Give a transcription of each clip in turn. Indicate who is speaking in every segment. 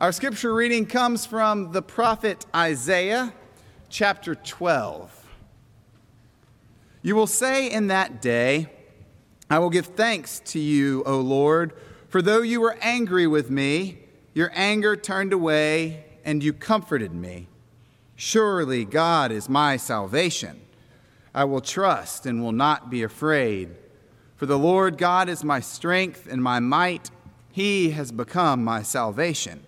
Speaker 1: Our scripture reading comes from the prophet Isaiah, chapter 12. You will say in that day, I will give thanks to you, O Lord, for though you were angry with me, your anger turned away and you comforted me. Surely God is my salvation. I will trust and will not be afraid. For the Lord God is my strength and my might. He has become my salvation.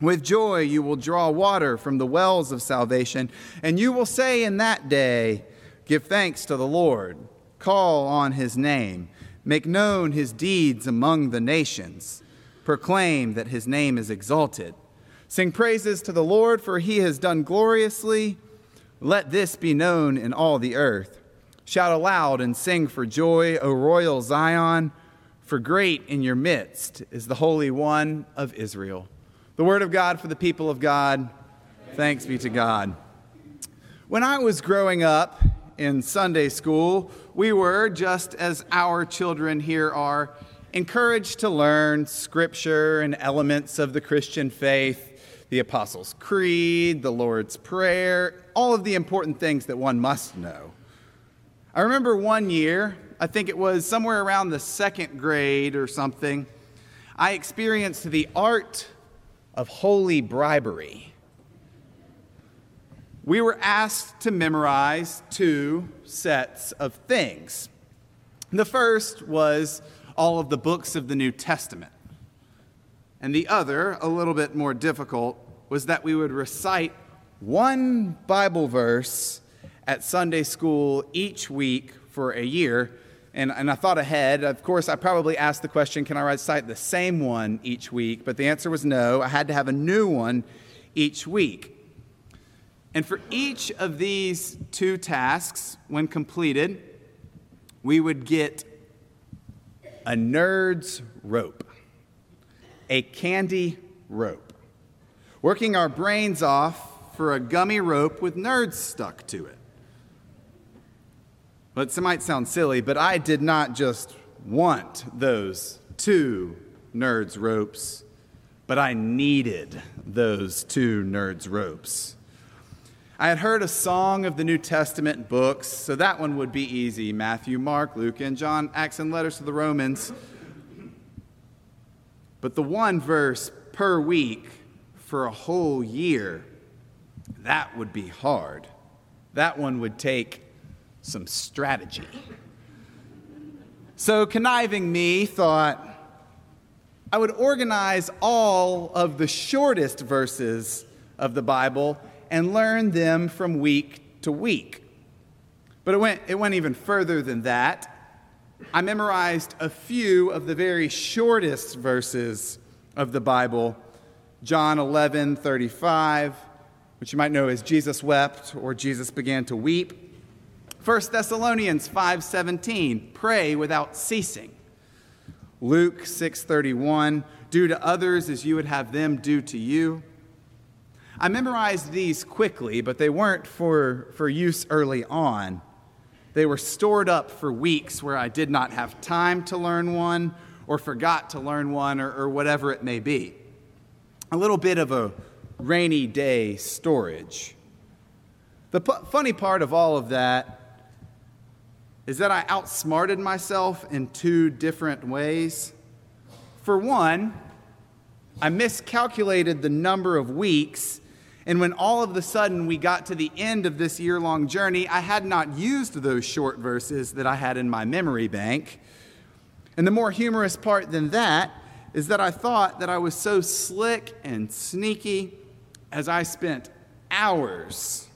Speaker 1: With joy you will draw water from the wells of salvation, and you will say in that day, Give thanks to the Lord, call on his name, make known his deeds among the nations, proclaim that his name is exalted. Sing praises to the Lord, for he has done gloriously. Let this be known in all the earth. Shout aloud and sing for joy, O royal Zion, for great in your midst is the Holy One of Israel. The word of God for the people of God. Thanks be to God. When I was growing up in Sunday school, we were, just as our children here are, encouraged to learn scripture and elements of the Christian faith, the Apostles' Creed, the Lord's Prayer, all of the important things that one must know. I remember one year, I think it was somewhere around the second grade or something, I experienced the art of holy bribery. We were asked to memorize two sets of things. The first was all of the books of the New Testament. And the other, a little bit more difficult, was that we would recite one Bible verse at Sunday school each week for a year and, and I thought ahead. Of course, I probably asked the question can I recite the same one each week? But the answer was no. I had to have a new one each week. And for each of these two tasks, when completed, we would get a nerd's rope, a candy rope, working our brains off for a gummy rope with nerds stuck to it. But it might sound silly, but I did not just want those two nerds' ropes, but I needed those two nerds' ropes. I had heard a song of the New Testament books, so that one would be easy Matthew, Mark, Luke, and John, Acts, and letters to the Romans. But the one verse per week for a whole year, that would be hard. That one would take some strategy. So, conniving me thought I would organize all of the shortest verses of the Bible and learn them from week to week. But it went, it went even further than that. I memorized a few of the very shortest verses of the Bible John 11 35, which you might know as Jesus wept or Jesus began to weep. 1 Thessalonians 5:17, pray without ceasing. Luke 6:31, do to others as you would have them do to you. I memorized these quickly, but they weren't for, for use early on. They were stored up for weeks where I did not have time to learn one or forgot to learn one or, or whatever it may be. A little bit of a rainy day storage. The p- funny part of all of that is that I outsmarted myself in two different ways. For one, I miscalculated the number of weeks, and when all of a sudden we got to the end of this year long journey, I had not used those short verses that I had in my memory bank. And the more humorous part than that is that I thought that I was so slick and sneaky as I spent hours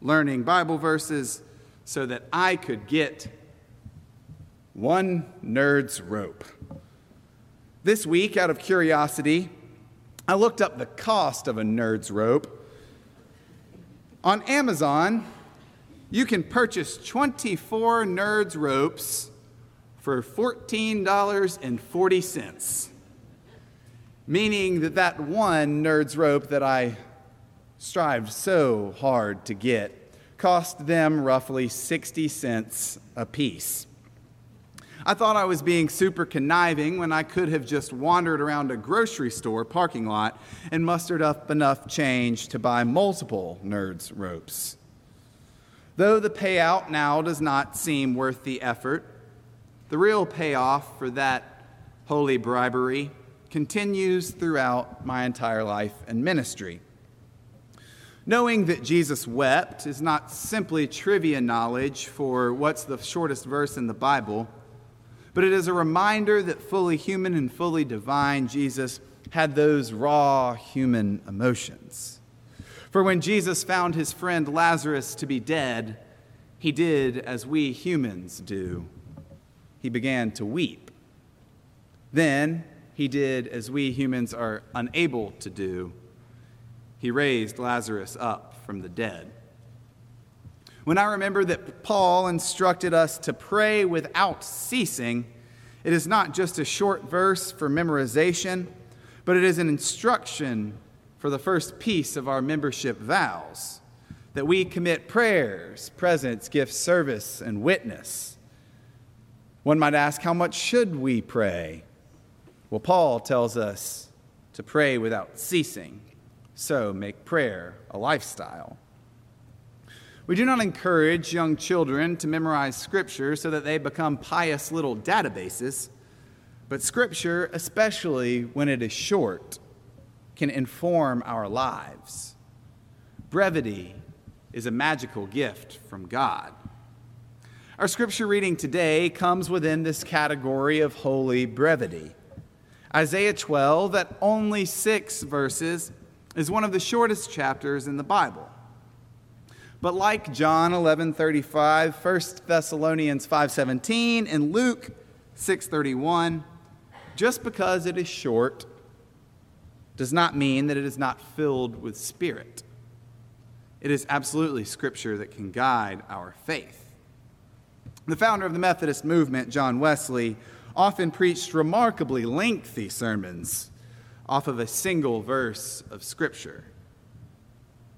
Speaker 1: learning Bible verses so that I could get one nerd's rope. This week, out of curiosity, I looked up the cost of a nerd's rope. On Amazon, you can purchase 24 nerds ropes for $14.40, meaning that that one nerd's rope that I strived so hard to get cost them roughly 60 cents a piece. I thought I was being super conniving when I could have just wandered around a grocery store parking lot and mustered up enough change to buy multiple nerds ropes. Though the payout now does not seem worth the effort, the real payoff for that holy bribery continues throughout my entire life and ministry. Knowing that Jesus wept is not simply trivia knowledge for what's the shortest verse in the Bible, but it is a reminder that fully human and fully divine Jesus had those raw human emotions. For when Jesus found his friend Lazarus to be dead, he did as we humans do. He began to weep. Then he did as we humans are unable to do. He raised Lazarus up from the dead. When I remember that Paul instructed us to pray without ceasing, it is not just a short verse for memorization, but it is an instruction for the first piece of our membership vows that we commit prayers, presence, gifts, service, and witness. One might ask, how much should we pray? Well, Paul tells us to pray without ceasing, so make prayer a lifestyle. We do not encourage young children to memorize Scripture so that they become pious little databases, but Scripture, especially when it is short, can inform our lives. Brevity is a magical gift from God. Our scripture reading today comes within this category of holy brevity. Isaiah 12, at only six verses, is one of the shortest chapters in the Bible. But like John 11:35, 1 Thessalonians 5:17, and Luke 6:31, just because it is short does not mean that it is not filled with spirit. It is absolutely scripture that can guide our faith. The founder of the Methodist movement, John Wesley, often preached remarkably lengthy sermons off of a single verse of Scripture.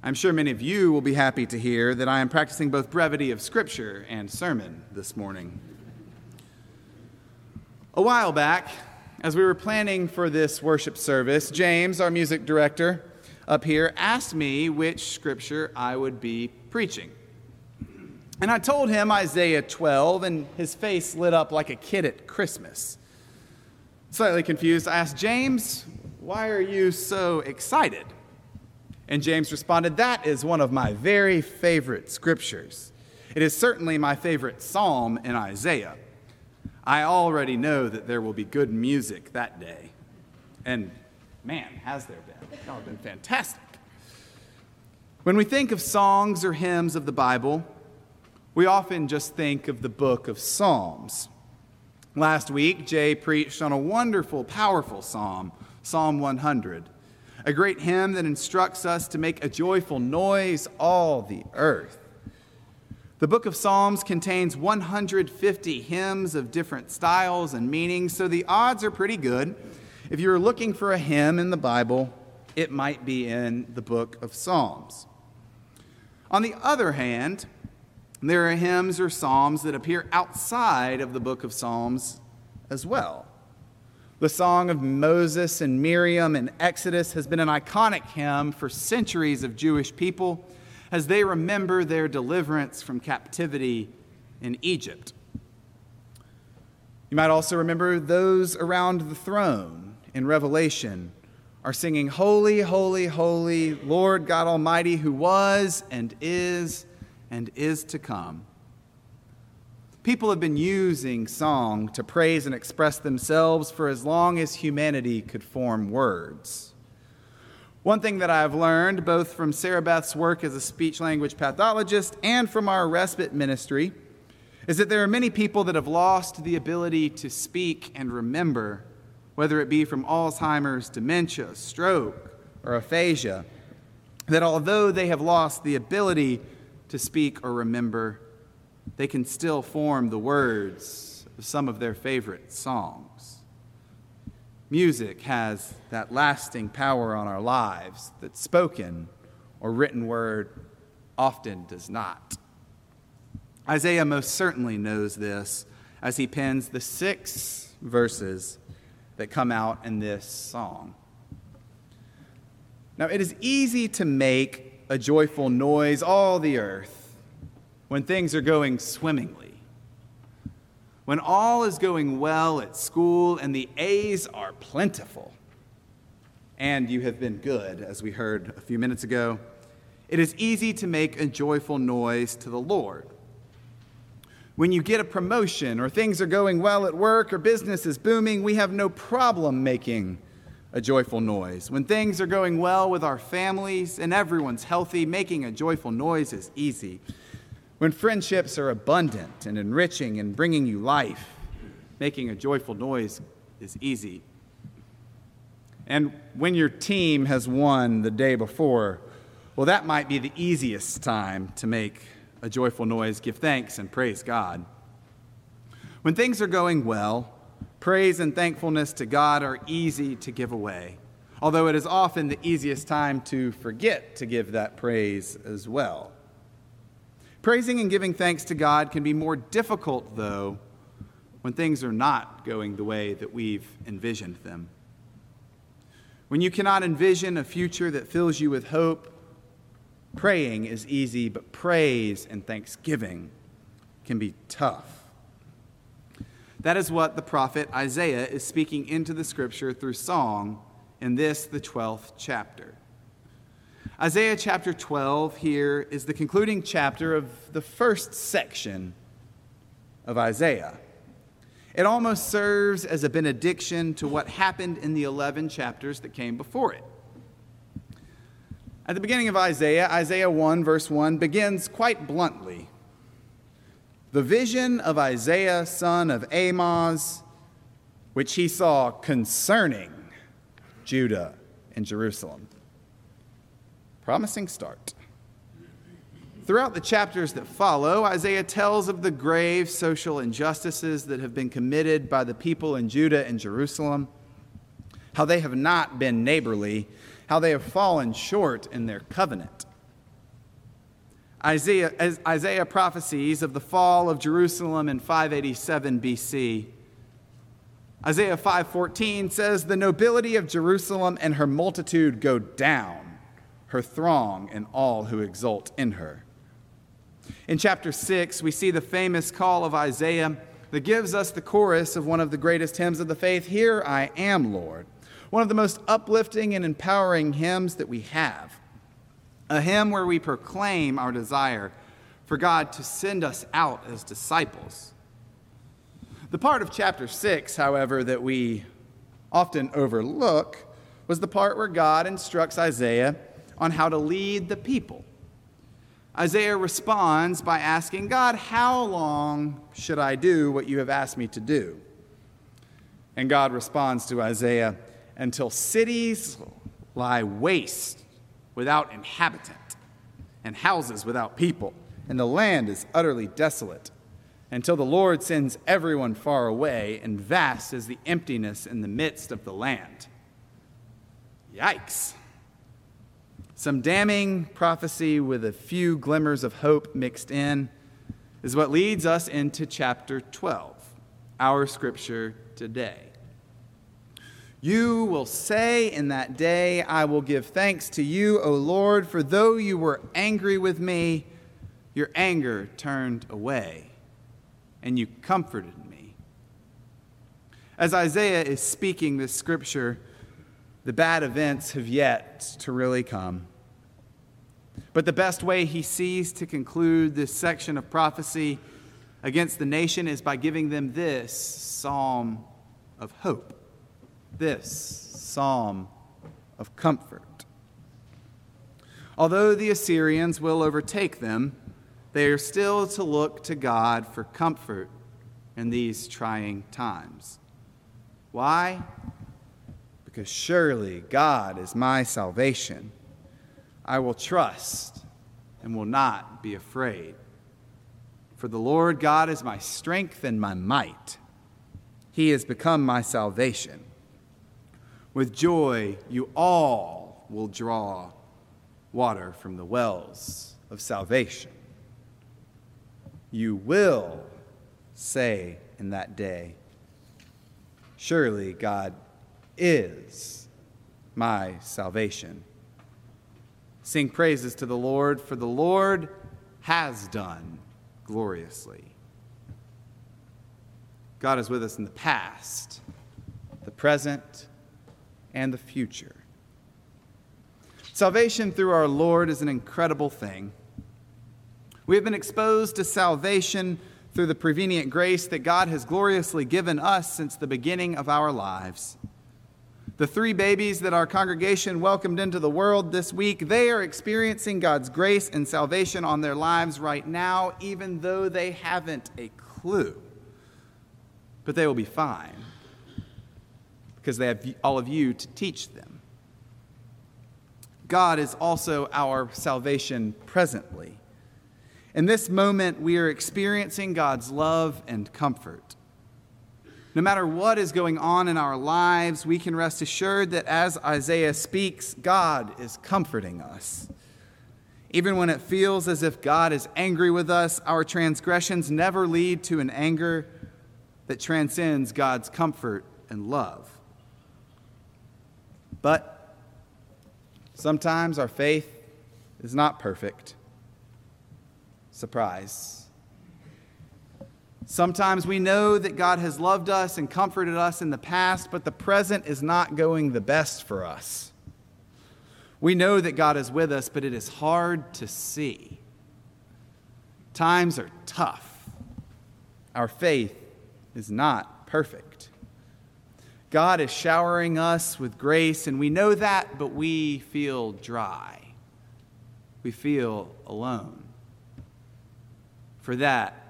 Speaker 1: I'm sure many of you will be happy to hear that I am practicing both brevity of Scripture and sermon this morning. A while back, as we were planning for this worship service, James, our music director up here, asked me which Scripture I would be preaching. And I told him Isaiah 12, and his face lit up like a kid at Christmas. Slightly confused, I asked, James, why are you so excited? And James responded, That is one of my very favorite scriptures. It is certainly my favorite psalm in Isaiah. I already know that there will be good music that day. And man, has there been. Y'all have been fantastic. When we think of songs or hymns of the Bible, we often just think of the book of Psalms. Last week, Jay preached on a wonderful, powerful psalm, Psalm 100, a great hymn that instructs us to make a joyful noise all the earth. The book of Psalms contains 150 hymns of different styles and meanings, so the odds are pretty good. If you're looking for a hymn in the Bible, it might be in the book of Psalms. On the other hand, there are hymns or psalms that appear outside of the book of Psalms as well. The song of Moses and Miriam in Exodus has been an iconic hymn for centuries of Jewish people as they remember their deliverance from captivity in Egypt. You might also remember those around the throne in Revelation are singing, Holy, holy, holy, Lord God Almighty, who was and is and is to come. People have been using song to praise and express themselves for as long as humanity could form words. One thing that I've learned, both from Sarah Beth's work as a speech language pathologist and from our respite ministry, is that there are many people that have lost the ability to speak and remember, whether it be from Alzheimer's, dementia, stroke, or aphasia, that although they have lost the ability to speak or remember, they can still form the words of some of their favorite songs. Music has that lasting power on our lives that spoken or written word often does not. Isaiah most certainly knows this, as he pens the six verses that come out in this song. Now, it is easy to make a joyful noise all the earth when things are going swimmingly. When all is going well at school and the A's are plentiful, and you have been good, as we heard a few minutes ago, it is easy to make a joyful noise to the Lord. When you get a promotion or things are going well at work or business is booming, we have no problem making a joyful noise. When things are going well with our families and everyone's healthy, making a joyful noise is easy. When friendships are abundant and enriching and bringing you life, making a joyful noise is easy. And when your team has won the day before, well, that might be the easiest time to make a joyful noise, give thanks, and praise God. When things are going well, praise and thankfulness to God are easy to give away, although it is often the easiest time to forget to give that praise as well. Praising and giving thanks to God can be more difficult, though, when things are not going the way that we've envisioned them. When you cannot envision a future that fills you with hope Praying is easy, but praise and thanksgiving can be tough. That is what the prophet Isaiah is speaking into the scripture through song in this, the 12th chapter. Isaiah chapter 12 here is the concluding chapter of the first section of Isaiah. It almost serves as a benediction to what happened in the 11 chapters that came before it. At the beginning of Isaiah, Isaiah 1, verse 1, begins quite bluntly The vision of Isaiah, son of Amoz, which he saw concerning Judah and Jerusalem. Promising start. Throughout the chapters that follow, Isaiah tells of the grave social injustices that have been committed by the people in Judah and Jerusalem, how they have not been neighborly how they have fallen short in their covenant. Isaiah, Isaiah prophecies of the fall of Jerusalem in 587 BC. Isaiah 5:14 says the nobility of Jerusalem and her multitude go down, her throng and all who exult in her. In chapter 6, we see the famous call of Isaiah that gives us the chorus of one of the greatest hymns of the faith, Here I am, Lord one of the most uplifting and empowering hymns that we have. A hymn where we proclaim our desire for God to send us out as disciples. The part of chapter 6, however, that we often overlook was the part where God instructs Isaiah on how to lead the people. Isaiah responds by asking God, How long should I do what you have asked me to do? And God responds to Isaiah, until cities lie waste without inhabitant, and houses without people, and the land is utterly desolate, until the Lord sends everyone far away, and vast is the emptiness in the midst of the land. Yikes. Some damning prophecy with a few glimmers of hope mixed in is what leads us into chapter 12, our scripture today. You will say in that day, I will give thanks to you, O Lord, for though you were angry with me, your anger turned away, and you comforted me. As Isaiah is speaking this scripture, the bad events have yet to really come. But the best way he sees to conclude this section of prophecy against the nation is by giving them this psalm of hope this psalm of comfort. Although the Assyrians will overtake them, they are still to look to God for comfort in these trying times. Why? Because surely God is my salvation. I will trust and will not be afraid. For the Lord God is my strength and my might. He has become my salvation. With joy, you all will draw water from the wells of salvation. You will say in that day. Surely God is my salvation. Sing praises to the Lord, for the Lord has done gloriously. God is with us in the past, the present, and the future. Salvation through our Lord is an incredible thing. We have been exposed to salvation through the prevenient grace that God has gloriously given us since the beginning of our lives. The three babies that our congregation welcomed into the world this week, they are experiencing God's grace and salvation on their lives right now, even though they haven't a clue. But they will be fine because they have all of you to teach them. God is also our salvation presently. In this moment, we are experiencing God's love and comfort. No matter what is going on in our lives, we can rest assured that as Isaiah speaks, God is comforting us. Even when it feels as if God is angry with us, our transgressions never lead to an anger that transcends God's comfort and love. But sometimes our faith is not perfect. Surprise. Sometimes we know that God has loved us and comforted us in the past, but the present is not going the best for us. We know that God is with us, but it is hard to see. Times are tough. Our faith is not perfect. God is showering us with grace, and we know that, but we feel dry. We feel alone. For that,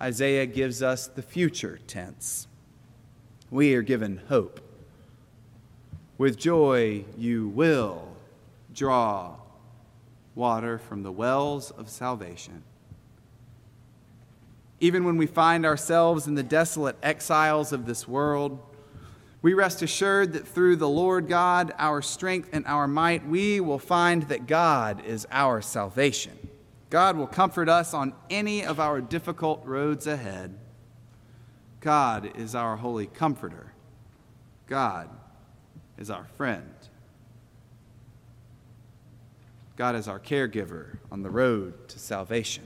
Speaker 1: Isaiah gives us the future tense. We are given hope. With joy, you will draw water from the wells of salvation. Even when we find ourselves in the desolate exiles of this world, we rest assured that through the Lord God, our strength and our might, we will find that God is our salvation. God will comfort us on any of our difficult roads ahead. God is our holy comforter. God is our friend. God is our caregiver on the road to salvation.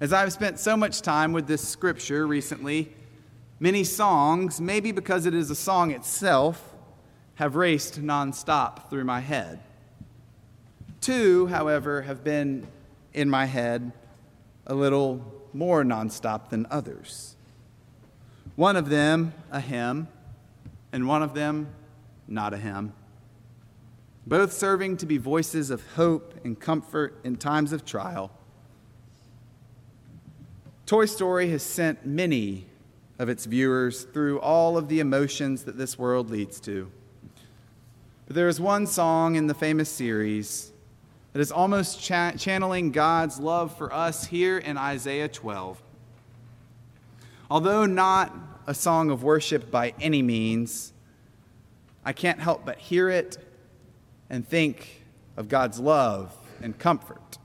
Speaker 1: As I've spent so much time with this scripture recently, many songs, maybe because it is a song itself, have raced nonstop through my head. Two, however, have been in my head a little more nonstop than others. One of them, a hymn, and one of them, not a hymn. Both serving to be voices of hope and comfort in times of trial. Toy Story has sent many of its viewers through all of the emotions that this world leads to. But there is one song in the famous series that is almost cha- channeling God's love for us here in Isaiah 12. Although not a song of worship by any means, I can't help but hear it and think of God's love and comfort.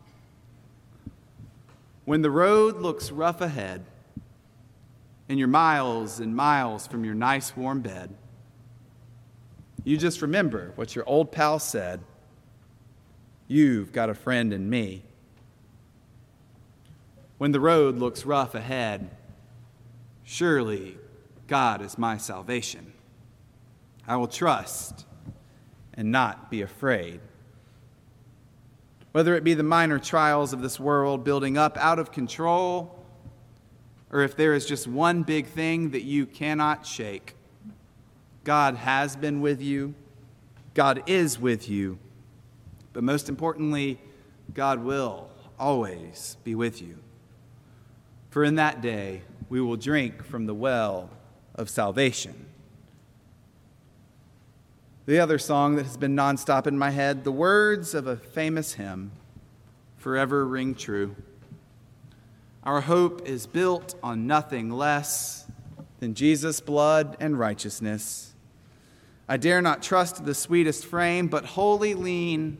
Speaker 1: When the road looks rough ahead and you're miles and miles from your nice warm bed, you just remember what your old pal said You've got a friend in me. When the road looks rough ahead, surely God is my salvation. I will trust and not be afraid. Whether it be the minor trials of this world building up out of control, or if there is just one big thing that you cannot shake, God has been with you, God is with you, but most importantly, God will always be with you. For in that day we will drink from the well of salvation. The other song that has been nonstop in my head, the words of a famous hymn, forever ring true. Our hope is built on nothing less than Jesus' blood and righteousness. I dare not trust the sweetest frame, but wholly lean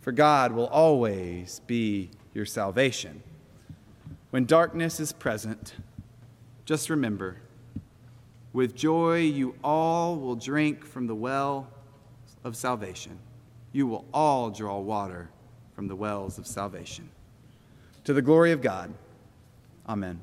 Speaker 1: for God will always be your salvation. When darkness is present, just remember with joy, you all will drink from the well of salvation. You will all draw water from the wells of salvation. To the glory of God. Amen.